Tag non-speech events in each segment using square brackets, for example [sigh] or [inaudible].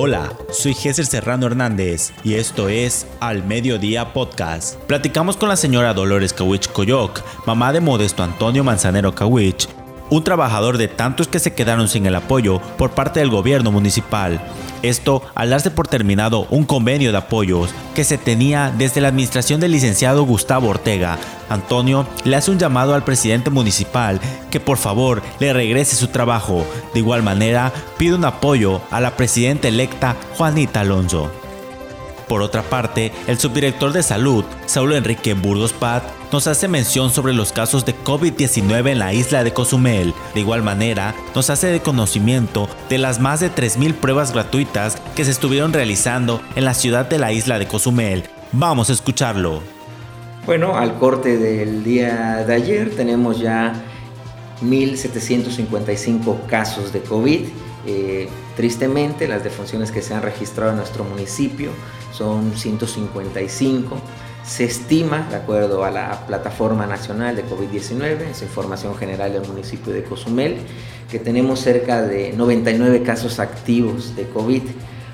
Hola, soy Géser Serrano Hernández y esto es Al Mediodía Podcast. Platicamos con la señora Dolores Kawich Coyoc, mamá de Modesto Antonio Manzanero Kawich, un trabajador de tantos que se quedaron sin el apoyo por parte del gobierno municipal. Esto al darse por terminado un convenio de apoyos que se tenía desde la administración del licenciado Gustavo Ortega. Antonio le hace un llamado al presidente municipal que por favor le regrese su trabajo. De igual manera, pide un apoyo a la presidenta electa Juanita Alonso. Por otra parte, el subdirector de salud, Saulo Enrique Burgos Pat, nos hace mención sobre los casos de COVID-19 en la isla de Cozumel. De igual manera, nos hace de conocimiento de las más de 3.000 pruebas gratuitas que se estuvieron realizando en la ciudad de la isla de Cozumel. Vamos a escucharlo. Bueno, al corte del día de ayer tenemos ya 1.755 casos de COVID. Eh, tristemente, las defunciones que se han registrado en nuestro municipio son 155. Se estima, de acuerdo a la plataforma nacional de COVID-19, es información general del municipio de Cozumel, que tenemos cerca de 99 casos activos de COVID.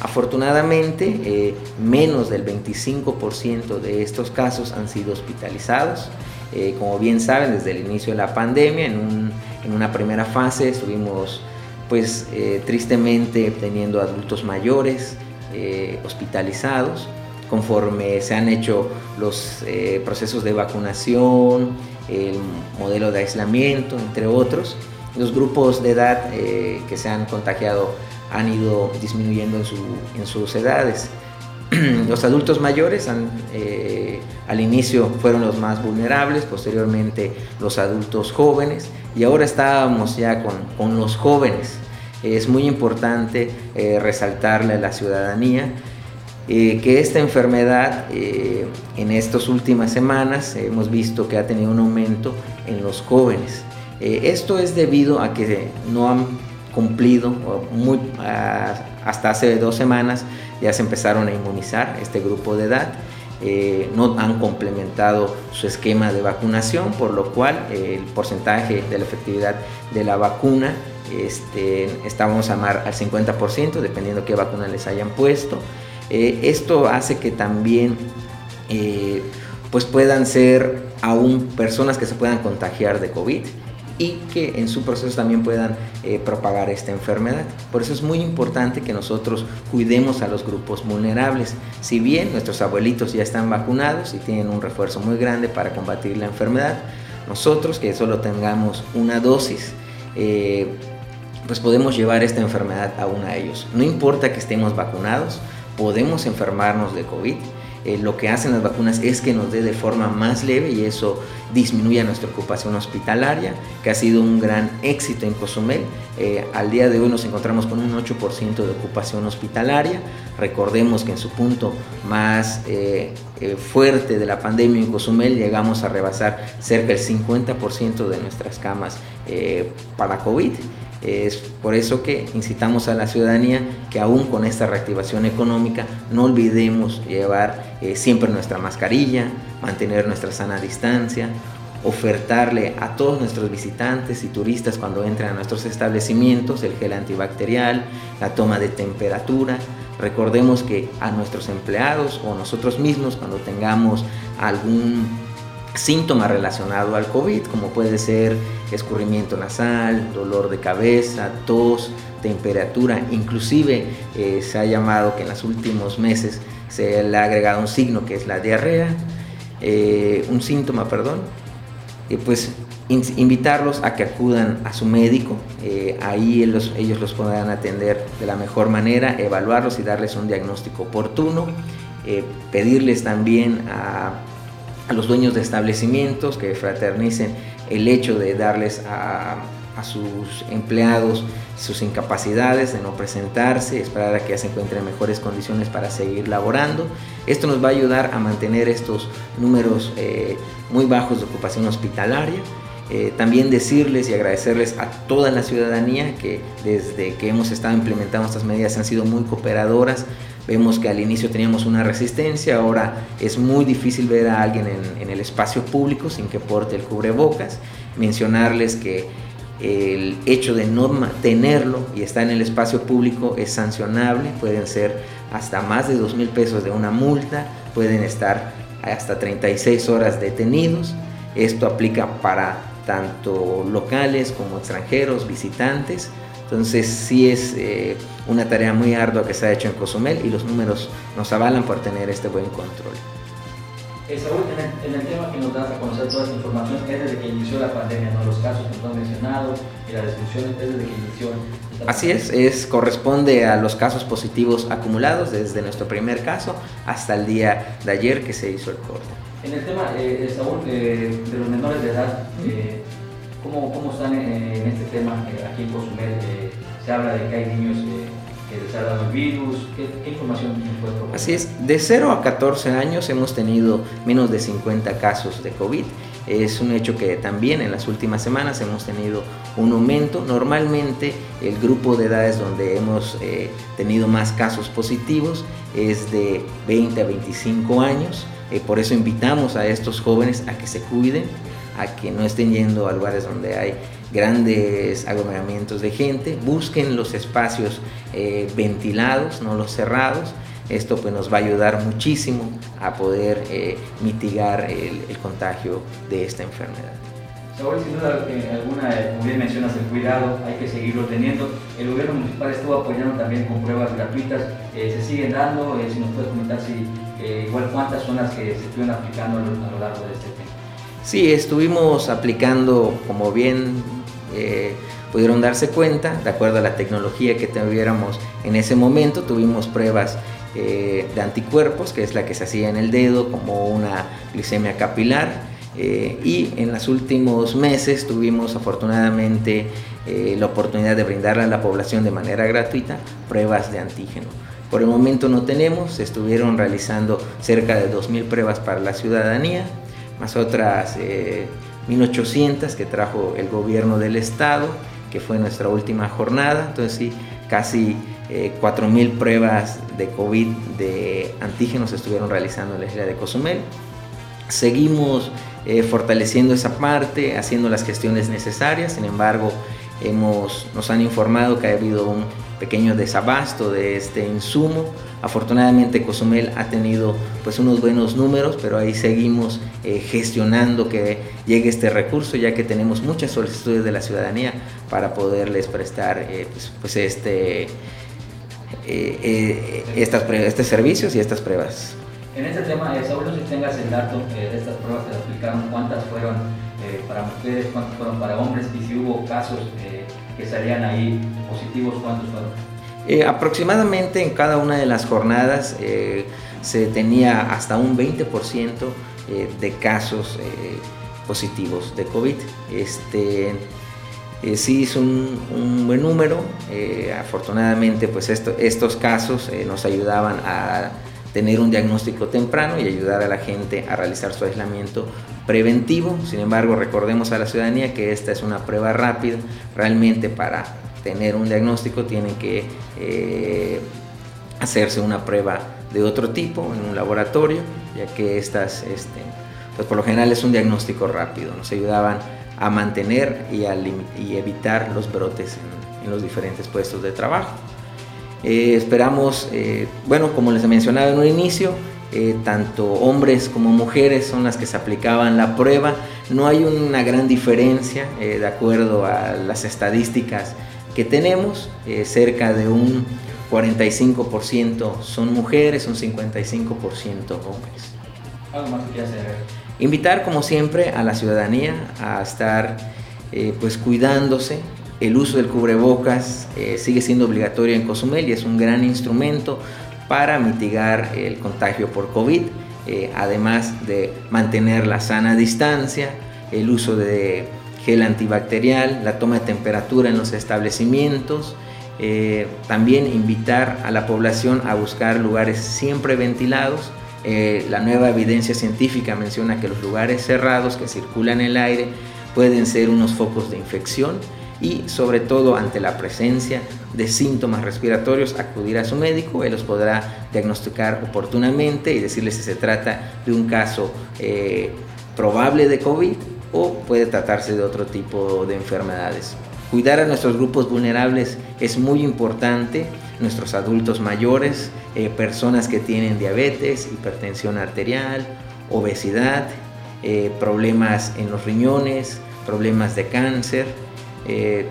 Afortunadamente, eh, menos del 25% de estos casos han sido hospitalizados. Eh, como bien saben, desde el inicio de la pandemia, en, una primera fase estuvimos, pues, eh, tristemente teniendo adultos mayores, eh, hospitalizados, conforme se han hecho los eh, procesos de vacunación, el modelo de aislamiento, entre otros, los grupos de edad que se han contagiado han ido disminuyendo en, sus edades. [clears throat] los adultos mayores al inicio fueron los más vulnerables, posteriormente los adultos jóvenes y ahora estábamos ya con, con los jóvenes es muy importante eh, resaltarle a la ciudadanía eh, que esta enfermedad eh, en estas últimas semanas hemos visto que ha tenido un aumento en los jóvenes. esto es debido a que no han cumplido hasta hace dos semanas ya se empezaron a inmunizar este grupo de edad. no han complementado su esquema de vacunación, por lo cual el porcentaje de la efectividad de la vacuna este, estábamos a mar al 50%, dependiendo qué vacuna les hayan puesto. Eh, esto hace que también eh, pues puedan ser aún personas que se puedan contagiar de COVID y que en su proceso también puedan eh, propagar esta enfermedad. Por eso es muy importante que nosotros cuidemos a los grupos vulnerables. Si bien nuestros abuelitos ya están vacunados y tienen un refuerzo muy grande para combatir la enfermedad, nosotros que solo tengamos una dosis, pues podemos llevar esta enfermedad aún a ellos. No importa que estemos vacunados, podemos enfermarnos de COVID. Eh, lo que hacen las vacunas es que nos dé de forma más leve y eso disminuye nuestra ocupación hospitalaria, que ha sido un gran éxito en Cozumel. Eh, al día de hoy nos encontramos con un 8% de ocupación hospitalaria. Recordemos que en su punto más eh, fuerte de la pandemia en Cozumel llegamos a rebasar cerca del 50% de nuestras camas para COVID. Es por eso que incitamos a la ciudadanía que aún con esta reactivación económica no olvidemos llevar eh, siempre nuestra mascarilla, mantener nuestra sana distancia, ofertarle a todos nuestros visitantes y turistas cuando entran a nuestros establecimientos el gel antibacterial, la toma de temperatura. Recordemos que a nuestros empleados o nosotros mismos cuando tengamos algún síntoma relacionado al COVID, como puede ser escurrimiento nasal, dolor de cabeza, tos, temperatura, inclusive eh, se ha llamado que en los últimos meses se le ha agregado un signo que es la diarrea, eh, un síntoma, perdón, pues invitarlos a que acudan a su médico, eh, ahí ellos, ellos los podrán atender de la mejor manera, evaluarlos y darles un diagnóstico oportuno, pedirles también a a los dueños de establecimientos que fraternicen el hecho de darles a, sus empleados sus incapacidades de no presentarse, esperar a que se encuentren en mejores condiciones para seguir laborando. Esto nos va a ayudar a mantener estos números eh, muy bajos de ocupación hospitalaria. Eh, también decirles y agradecerles a toda la ciudadanía que desde que hemos estado implementando estas medidas han sido muy cooperadoras, Vemos que al inicio teníamos una resistencia, ahora es muy difícil ver a alguien en, el espacio público sin que porte el cubrebocas. Mencionarles que el hecho de no tenerlo y estar en el espacio público es sancionable, pueden ser hasta más de 2 mil pesos de una multa, pueden estar hasta 36 horas detenidos. Esto aplica para tanto locales como extranjeros, visitantes. Entonces sí es eh, una tarea muy ardua que se ha hecho en Cozumel y los números nos avalan por tener este buen control. Eh, Saúl, en el, tema que nos das a conocer toda esta información es desde que inició la pandemia, ¿no? Los casos que tú has mencionado y las defunciones es desde que inició. Así es, es, corresponde a los casos positivos acumulados desde nuestro primer caso hasta el día de ayer que se hizo el corte. En el tema, eh, Saúl, eh, de los menores de edad, eh, ¿cómo, ¿cómo, están en, este tema aquí en Cozumel? se habla de que hay niños que el virus? ¿Qué, información puede Así es, de 0 a 14 años hemos tenido menos de 50 casos de COVID. Es un hecho que también en las últimas semanas hemos tenido un aumento. Normalmente el grupo de edades donde hemos eh, tenido más casos positivos es de 20 a 25 años. Eh, por eso invitamos a estos jóvenes a que se cuiden, a que no estén yendo a lugares donde hay grandes aglomeramientos de gente, busquen los espacios eh, ventilados, no los cerrados. Esto pues, nos va a ayudar muchísimo a poder eh, mitigar el, contagio de esta enfermedad. Saúl, sin duda eh, alguna, como bien mencionas, el cuidado hay que seguirlo teniendo. El gobierno municipal estuvo apoyando también con pruebas gratuitas. ¿Se siguen dando? si nos puedes comentar si, igual cuántas son las que se estuvieron aplicando a lo largo de este tiempo. Sí, estuvimos aplicando, como bien eh, pudieron darse cuenta, de acuerdo a la tecnología que tuviéramos en ese momento, tuvimos pruebas eh, de anticuerpos, que es la que se hacía en el dedo, como una glicemia capilar. Eh, y en los últimos meses tuvimos afortunadamente la oportunidad de brindarle a la población de manera gratuita pruebas de antígeno. Por el momento no tenemos, se estuvieron realizando cerca de 2.000 pruebas para la ciudadanía más otras 1800 eh, que trajo el gobierno del estado, que fue nuestra última jornada. Entonces sí, casi 4.000 eh, pruebas de COVID de antígenos estuvieron realizando en la isla de Cozumel. Seguimos eh, fortaleciendo esa parte, haciendo las gestiones necesarias, sin embargo, hemos, nos han informado que ha habido un pequeño desabasto de este insumo. Afortunadamente Cozumel ha tenido pues unos buenos números, pero ahí seguimos eh, gestionando que llegue este recurso, ya que tenemos muchas solicitudes de la ciudadanía para poderles prestar eh, pues, pues, este, eh, estas estos servicios y estas pruebas. En este tema, Saúl, si tengas el dato de estas pruebas que aplicaron, cuántas fueron para mujeres, cuántas fueron para hombres y si hubo casos que salían ahí positivos, ¿cuántos fueron? Eh, aproximadamente en cada una de las jornadas eh, se tenía hasta un 20% eh, de casos positivos de COVID. Este, sí es un, buen número. afortunadamente, pues estos casos nos ayudaban a tener un diagnóstico temprano y ayudar a la gente a realizar su aislamiento preventivo. Sin embargo, recordemos a la ciudadanía que esta es una prueba rápida. Realmente para tener un diagnóstico tiene que eh, hacerse una prueba de otro tipo en un laboratorio, ya que estas, este, pues por lo general es un diagnóstico rápido. Nos ayudaban a mantener y, a y evitar los brotes en, los diferentes puestos de trabajo. Eh, esperamos, eh, bueno, como les mencionaba en un inicio, eh, tanto hombres como mujeres son las que se aplicaban la prueba. No hay una gran diferencia eh, de acuerdo a las estadísticas que tenemos. Eh, cerca de un 45% son mujeres, un 55% hombres. ¿Algo más que hacer? Invitar como siempre a la ciudadanía a estar pues cuidándose. El uso del cubrebocas sigue siendo obligatorio en Cozumel y es un gran instrumento para mitigar el contagio por COVID, eh, además de mantener la sana distancia, el uso de gel antibacterial, la toma de temperatura en los establecimientos, eh, también invitar a la población a buscar lugares siempre ventilados. Eh, la nueva evidencia científica menciona que los lugares cerrados que circulan el aire pueden ser unos focos de infección y sobre todo ante la presencia de síntomas respiratorios acudir a su médico, él los podrá diagnosticar oportunamente y decirle si se trata de un caso eh, probable de COVID o puede tratarse de otro tipo de enfermedades. Cuidar a nuestros grupos vulnerables es muy importante, nuestros adultos mayores, eh, personas que tienen diabetes, hipertensión arterial, obesidad, eh, problemas en los riñones, problemas de cáncer. Eh,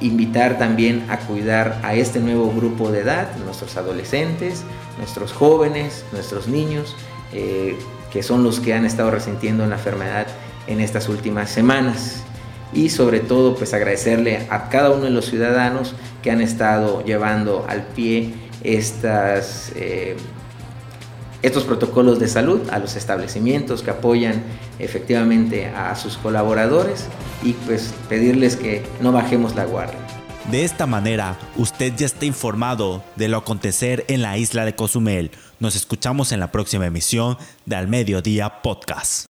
invitar también a cuidar a este nuevo grupo de edad, nuestros adolescentes, nuestros jóvenes, nuestros niños, que son los que han estado resintiendo la enfermedad en estas últimas semanas. Y sobre todo pues agradecerle a cada uno de los ciudadanos que han estado llevando al pie estas, eh, estos protocolos de salud, a los establecimientos que apoyan efectivamente a sus colaboradores y pues pedirles que no bajemos la guardia. De esta manera, usted ya está informado de lo acontecer en la isla de Cozumel. Nos escuchamos en la próxima emisión de Al Mediodía Podcast.